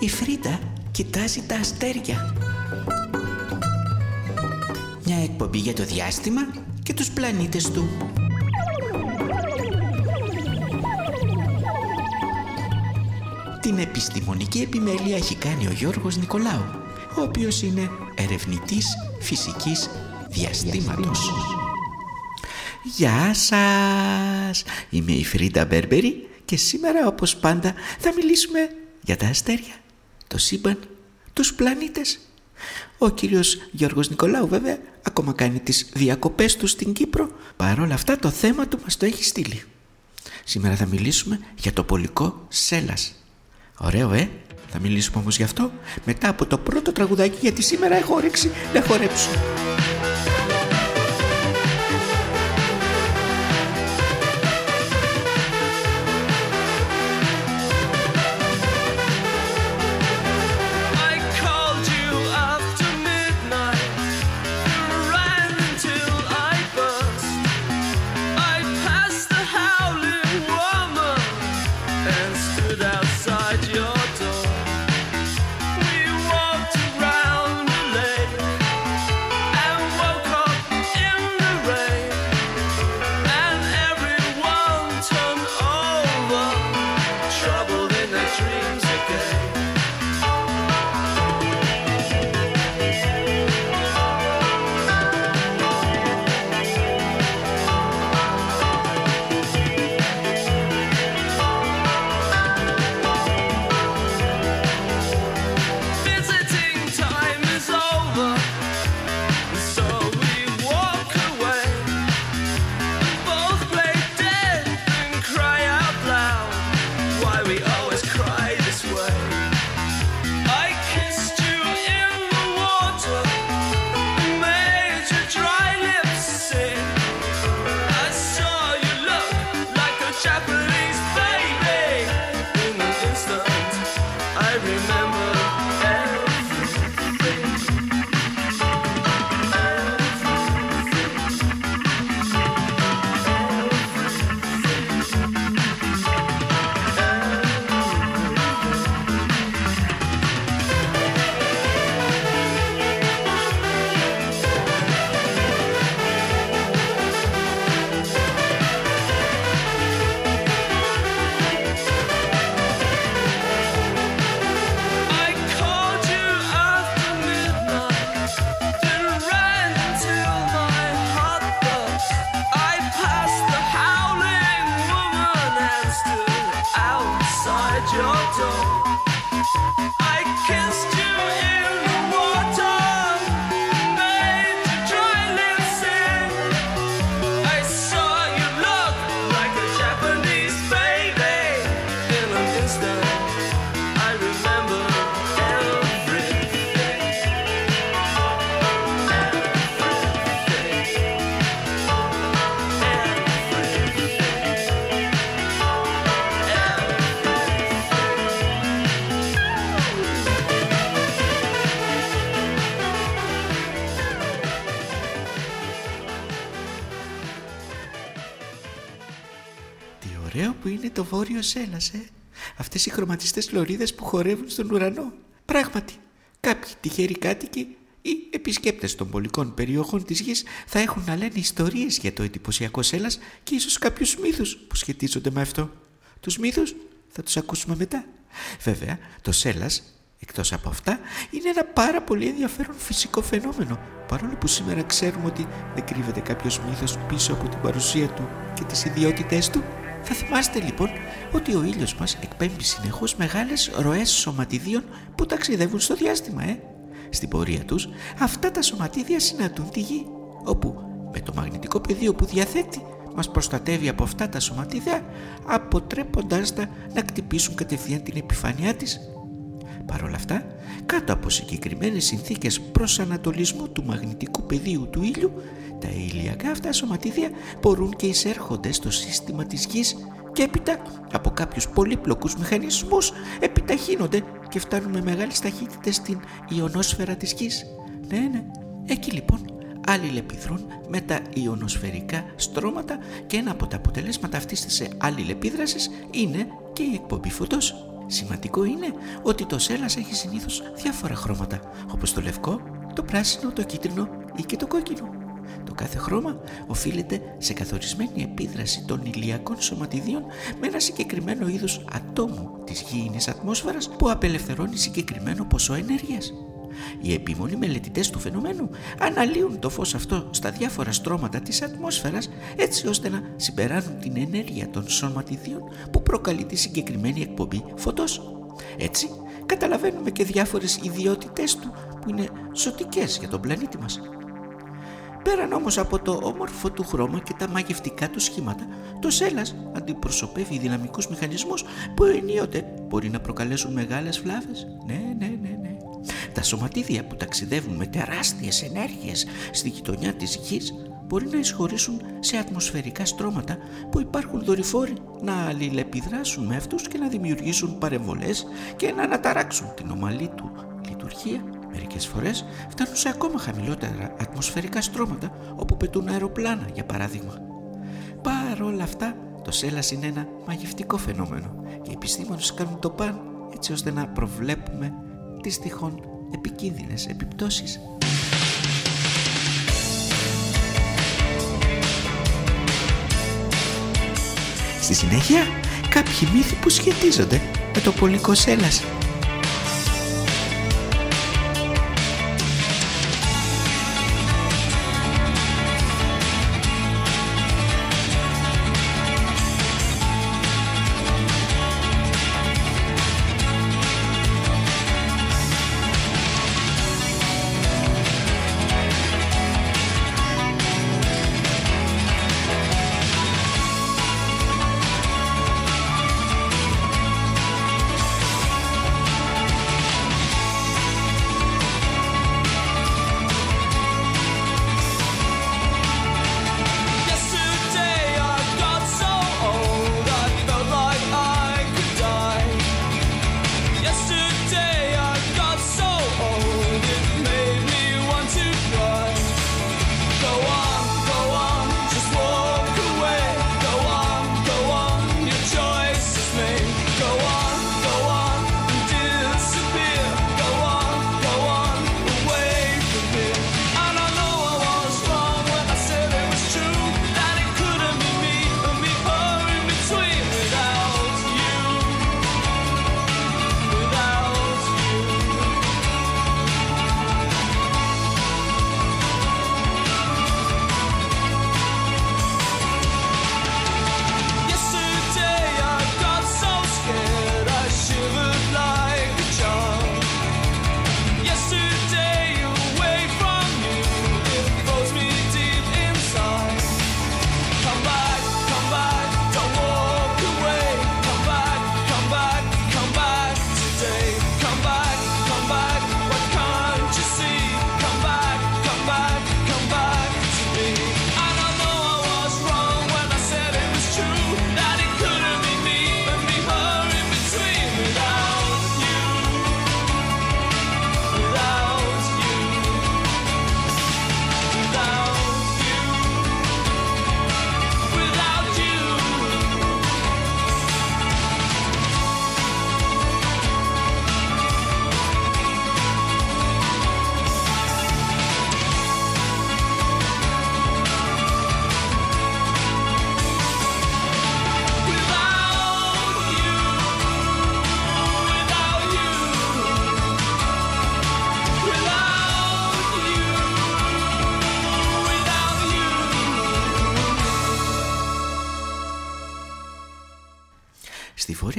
Η Φρίντα κοιτάζει τα αστέρια. Μια εκπομπή για το διάστημα και τους πλανήτες του. Την επιστημονική επιμέλεια έχει κάνει ο Γιώργος Νικολάου, ο οποίος είναι ερευνητής φυσικής διαστήματος. Γεια σας! Είμαι η Φρίντα Μπέρμπερι και σήμερα όπως πάντα θα μιλήσουμε για τα αστέρια, το σύμπαν, τους πλανήτες. Ο κύριος Γιώργος Νικολάου βέβαια ακόμα κάνει τις διακοπές του στην Κύπρο. Παρ' όλα αυτά το θέμα του μας το έχει στείλει. Σήμερα θα μιλήσουμε για το πολικό Σέλας. Ωραίο ε! Θα μιλήσουμε όμως γι' αυτό μετά από το πρώτο τραγουδάκι γιατί σήμερα έχω όρεξη να χορέψω. Το βόρειο Σέλας, ε. Αυτές οι χρωματιστές λωρίδες που χορεύουν στον ουρανό. Πράγματι, κάποιοι τυχεροί κάτοικοι ή επισκέπτες των πολικών περιοχών της γης θα έχουν να λένε ιστορίες για το εντυπωσιακό Σέλας και ίσως κάποιους μύθους που σχετίζονται με αυτό. Τους μύθους θα τους ακούσουμε μετά. Βέβαια, το Σέλας Εκτός από αυτά, είναι ένα πάρα πολύ ενδιαφέρον φυσικό φαινόμενο, παρόλο που σήμερα ξέρουμε ότι δεν κρύβεται κάποιος μύθος πίσω από την παρουσία του και τις ιδιότητές του. Θα θυμάστε λοιπόν ότι ο ήλιος μας εκπέμπει συνεχώς μεγάλες ροές σωματιδίων που ταξιδεύουν στο διάστημα, ε. Στην πορεία τους, αυτά τα σωματίδια συναντούν τη γη, όπου με το μαγνητικό πεδίο που διαθέτει μας προστατεύει από αυτά τα σωματίδια, αποτρέποντάς τα να κτυπήσουν κατευθείαν την επιφάνειά της. Παρ' όλα αυτά, κάτω από συγκεκριμένες συνθήκες προσανατολισμού του μαγνητικού πεδίου του ήλιου, τα ηλιακά αυτά σωματίδια μπορούν και εισέρχονται στο σύστημα της γης και έπειτα από κάποιους πολύπλοκους μηχανισμούς επιταχύνονται και φτάνουν με μεγάλες ταχύτητες στην ιονόσφαιρα της γης. Ναι, ναι. Εκεί λοιπόν αλληλεπιδρούν με τα ιονοσφαιρικά στρώματα και ένα από τα αποτελέσματα αυτής της αλληλεπίδρασης είναι και η εκπομπή φωτός. Σημαντικό είναι ότι το σέλας έχει συνήθως διάφορα χρώματα, όπως το λευκό, το πράσινο, το κίτρινο ή και το κόκκινο. Το κάθε χρώμα οφείλεται σε καθορισμένη επίδραση των ηλιακών σωματιδίων με ένα συγκεκριμένο είδος ατόμου της γήινης ατμόσφαιρας που απελευθερώνει συγκεκριμένο ποσό ενέργειας. Οι επίμονοι μελετητές του φαινομένου αναλύουν το φως αυτό στα διάφορα στρώματα της ατμόσφαιρας έτσι ώστε να συμπεράνουν την ενέργεια των σωματιδίων που προκαλεί τη συγκεκριμένη εκπομπή φωτός. Έτσι καταλαβαίνουμε και διάφορες ιδιότητες του που είναι ζωτικές για τον πλανήτη μας. Πέραν όμως από το όμορφο του χρώμα και τα μαγευτικά του σχήματα, το σέλας αντιπροσωπεύει δυναμικούς μηχανισμούς που ενίοτε μπορεί να προκαλέσουν μεγάλες βλάβες. Ναι, ναι, ναι, ναι. Τα σωματίδια που ταξιδεύουν με τεράστιες ενέργειες στη γειτονιά της γης μπορεί να εισχωρήσουν σε ατμοσφαιρικά στρώματα που υπάρχουν δορυφόροι να αλληλεπιδράσουν με αυτούς και να δημιουργήσουν παρεμβολές και να αναταράξουν την ομαλή του λειτουργία. Μερικές φορές φτάνουν σε ακόμα χαμηλότερα ατμοσφαιρικά στρώματα όπου πετούν αεροπλάνα για παράδειγμα. Παρ' όλα αυτά το σέλας είναι ένα μαγευτικό φαινόμενο και οι επιστήμονες κάνουν το παν έτσι ώστε να προβλέπουμε τις τυχόν επικίνδυνες επιπτώσεις. Στη συνέχεια, κάποιοι μύθοι που σχετίζονται με το πολικό σέλας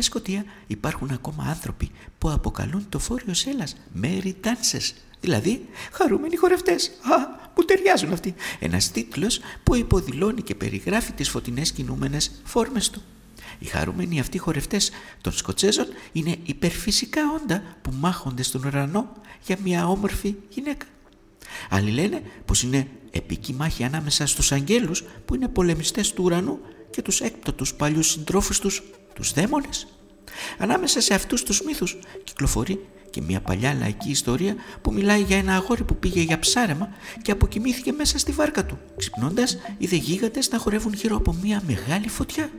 Σκοτία υπάρχουν ακόμα άνθρωποι που αποκαλούν το φόριο σέλας Merry Dancers, δηλαδή χαρούμενοι χορευτές. Α, που ταιριάζουν αυτοί. Ένας τίτλος που υποδηλώνει και περιγράφει τις φωτεινές κινούμενες φόρμες του. Οι χαρούμενοι αυτοί χορευτές των Σκοτσέζων είναι υπερφυσικά όντα που μάχονται στον ουρανό για μια όμορφη γυναίκα. Άλλοι λένε πως είναι επική μάχη ανάμεσα στους αγγέλους που είναι πολεμιστές του ουρανού και τους έκπτωτους παλιούς συντρόφους τους, τους δαίμονες. Ανάμεσα σε αυτούς τους μύθους κυκλοφορεί και μια παλιά λαϊκή ιστορία που μιλάει για ένα αγόρι που πήγε για ψάρεμα και αποκοιμήθηκε μέσα στη βάρκα του. Ξυπνώντας είδε γίγαντες να χορεύουν γύρω από μια μεγάλη φωτιά.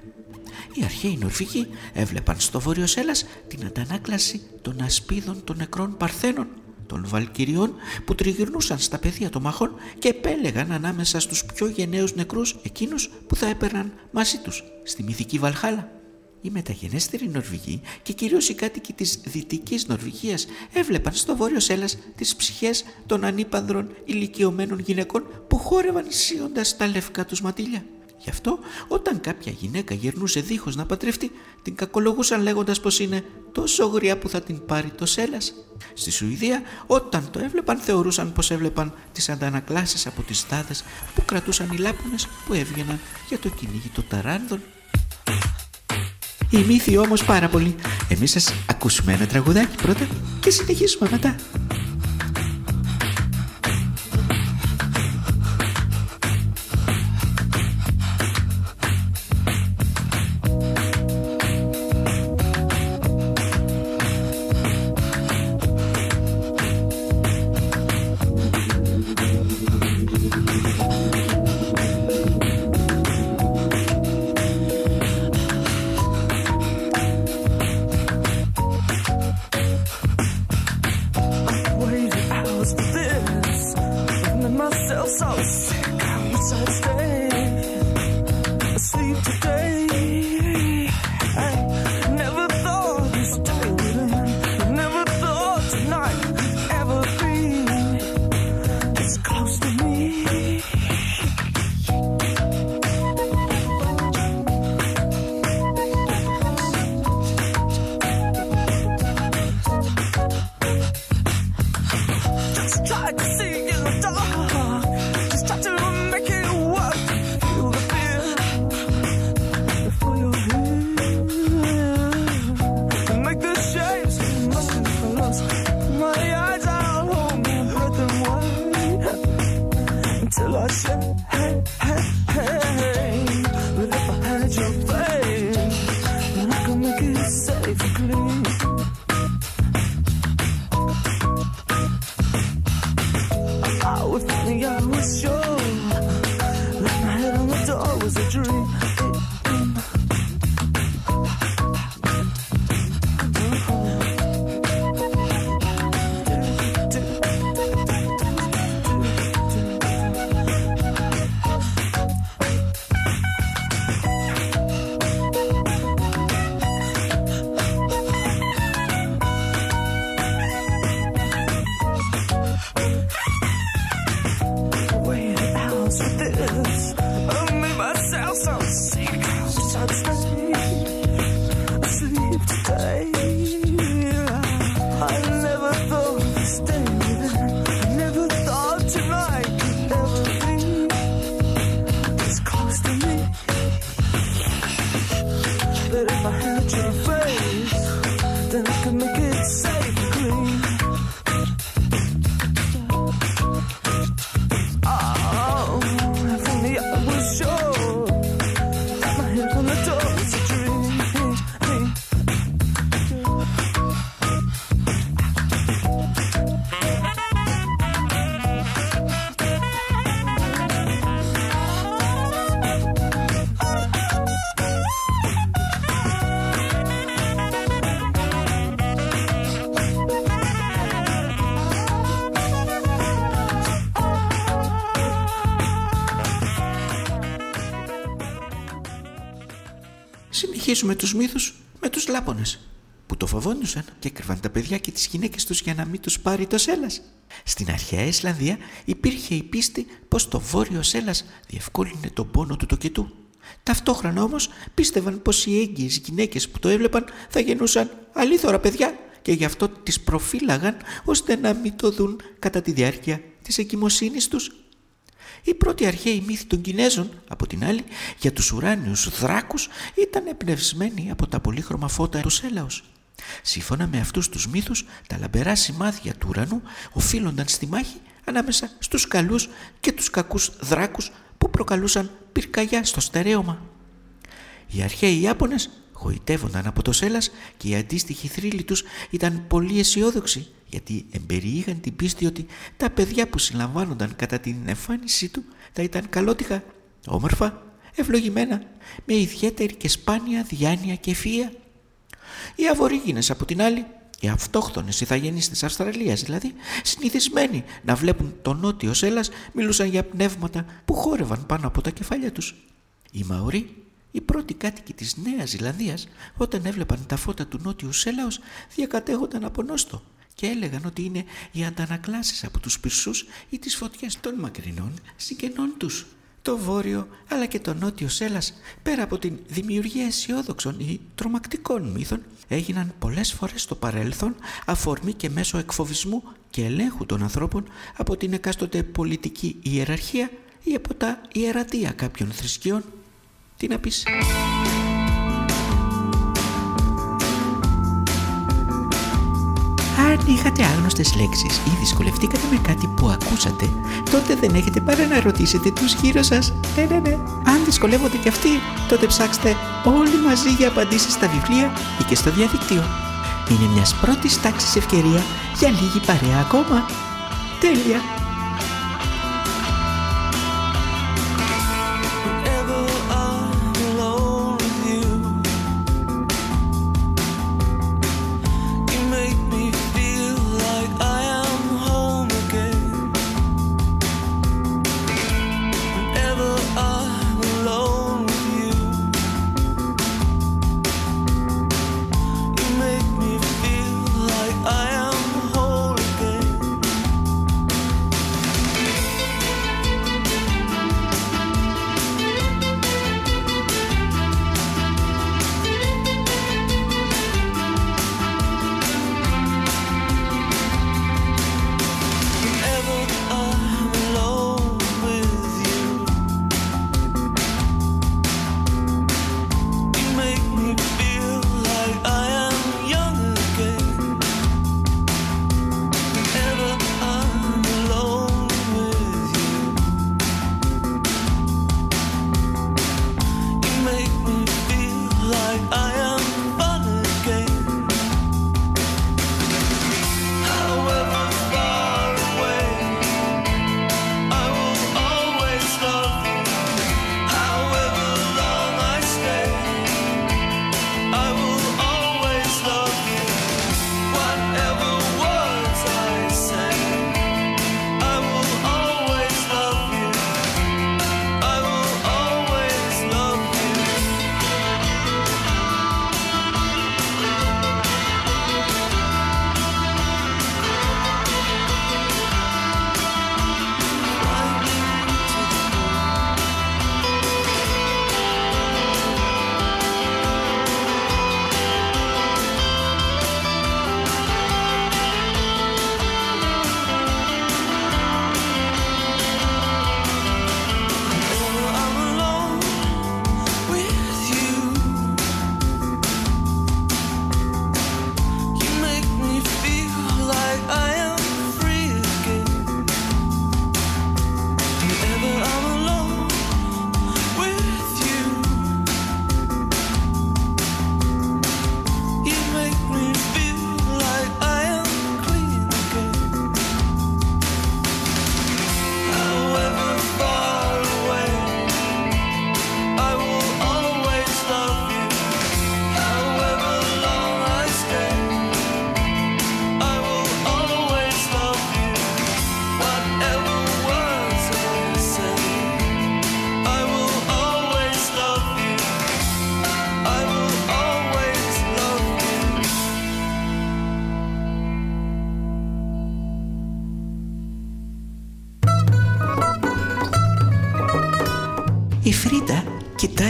οι αρχαίοι Νορβηγοί έβλεπαν στο βόρειο Σέλλας την αντανάκλαση των ασπίδων των νεκρών Παρθένων των Βαλκυριών που τριγυρνούσαν στα πεδία των μαχών και επέλεγαν ανάμεσα στους πιο γενναίους νεκρούς εκείνους που θα έπαιρναν μαζί τους στη μυθική Βαλχάλα. Οι μεταγενέστεροι Νορβηγοί και κυρίως οι κάτοικοι της Δυτικής Νορβηγίας έβλεπαν στο βόρειο Σέλλας τις ψυχές των ανήπανδρων ηλικιωμένων γυναικών που χόρευαν σύοντας τα λευκά τους ματήλια. Γι' αυτό όταν κάποια γυναίκα γυρνούσε δίχως να πατρευτεί την κακολογούσαν λέγοντας πως είναι τόσο γριά που θα την πάρει το Σέλλας. Στη Σουηδία όταν το έβλεπαν θεωρούσαν πως έβλεπαν τις αντανακλάσεις από τις στάδες που κρατούσαν οι λάπωνες που έβγαιναν για το κυνήγι των ταράνδων. Η μύθη όμως πάρα πολύ. Εμείς σας ακούσουμε ένα τραγουδάκι πρώτα και συνεχίσουμε μετά. others. Συνεχίσουμε τους μύθους με τους λάπονες που το φοβόντουσαν και κρυβαν τα παιδιά και τις γυναίκες τους για να μην τους πάρει το σέλας. Στην αρχαία Ισλανδία υπήρχε η πίστη πως το βόρειο σέλας διευκόλυνε τον πόνο του τοκετού. Ταυτόχρονα όμως πίστευαν πως οι έγκυες γυναίκες που το έβλεπαν θα γεννούσαν αλήθωρα παιδιά και γι' αυτό τις προφύλαγαν ώστε να μην το δουν κατά τη διάρκεια της εγκυμοσύνης τους. Η πρώτη αρχαίοι μύθη των Κινέζων, από την άλλη, για τους ουράνιους δράκους ήταν εμπνευσμένοι από τα πολύχρωμα φώτα του Σέλαος. Σύμφωνα με αυτούς τους μύθους, τα λαμπερά σημάδια του ουρανού οφείλονταν στη μάχη ανάμεσα στους καλούς και τους κακούς δράκους που προκαλούσαν πυρκαγιά στο στερέωμα. Οι αρχαίοι Ιάπωνες γοητεύονταν από το Σέλας και οι αντίστοιχοι θρύλοι τους ήταν πολύ αισιόδοξοι γιατί εμπεριείχαν την πίστη ότι τα παιδιά που συλλαμβάνονταν κατά την εμφάνισή του θα ήταν καλότυχα, όμορφα, ευλογημένα με ιδιαίτερη και σπάνια διάνοια και ευφυΐα. Οι Αβορήγινες από την άλλη, οι αυτόχθονες ηθαγενείς της Αυστραλίας δηλαδή, συνηθισμένοι να βλέπουν το νότιο σέλας, μιλούσαν για πνεύματα που χόρευαν πάνω από τα κεφάλια τους. Οι Μαωροί, οι πρώτοι κάτοικοι της Νέας Ζηλανδίας, όταν έβλεπαν τα φώτα του νότιου σέλαος, διακατέχονταν από νόστο και έλεγαν ότι είναι οι αντανακλάσεις από τους πυρσούς ή τις φωτιές των μακρινών συγγενών τους. Το βόρειο αλλά και το νότιο Σέλας πέρα από την δημιουργία αισιόδοξων ή τρομακτικών μύθων έγιναν πολλές φορές στο παρέλθον αφορμή και μέσω εκφοβισμού και ελέγχου των ανθρώπων από την εκάστοτε πολιτική ιεραρχία ή από τα ιερατεία κάποιων θρησκειών. Τι να πεις... είχατε άγνωστες λέξεις ή δυσκολευτήκατε με κάτι που ακούσατε, τότε δεν έχετε παρά να ρωτήσετε τους γύρω σας. Ναι, ναι, ναι. Αν δυσκολεύονται κι αυτοί, τότε ψάξτε όλοι μαζί για απαντήσεις στα βιβλία ή και στο διαδίκτυο. Είναι μιας πρώτης τάξης ευκαιρία για λίγη παρέα ακόμα. Τέλεια!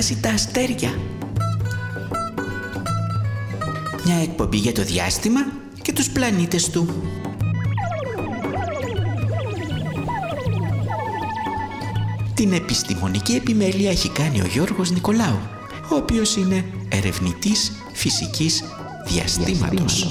Κοιτάζει τα αστέρια. Μια εκπομπή για το διάστημα και τους πλανήτες του. Την επιστημονική επιμέλεια έχει κάνει ο Γιώργος Νικολάου, ο οποίος είναι ερευνητής φυσικής διαστήματος.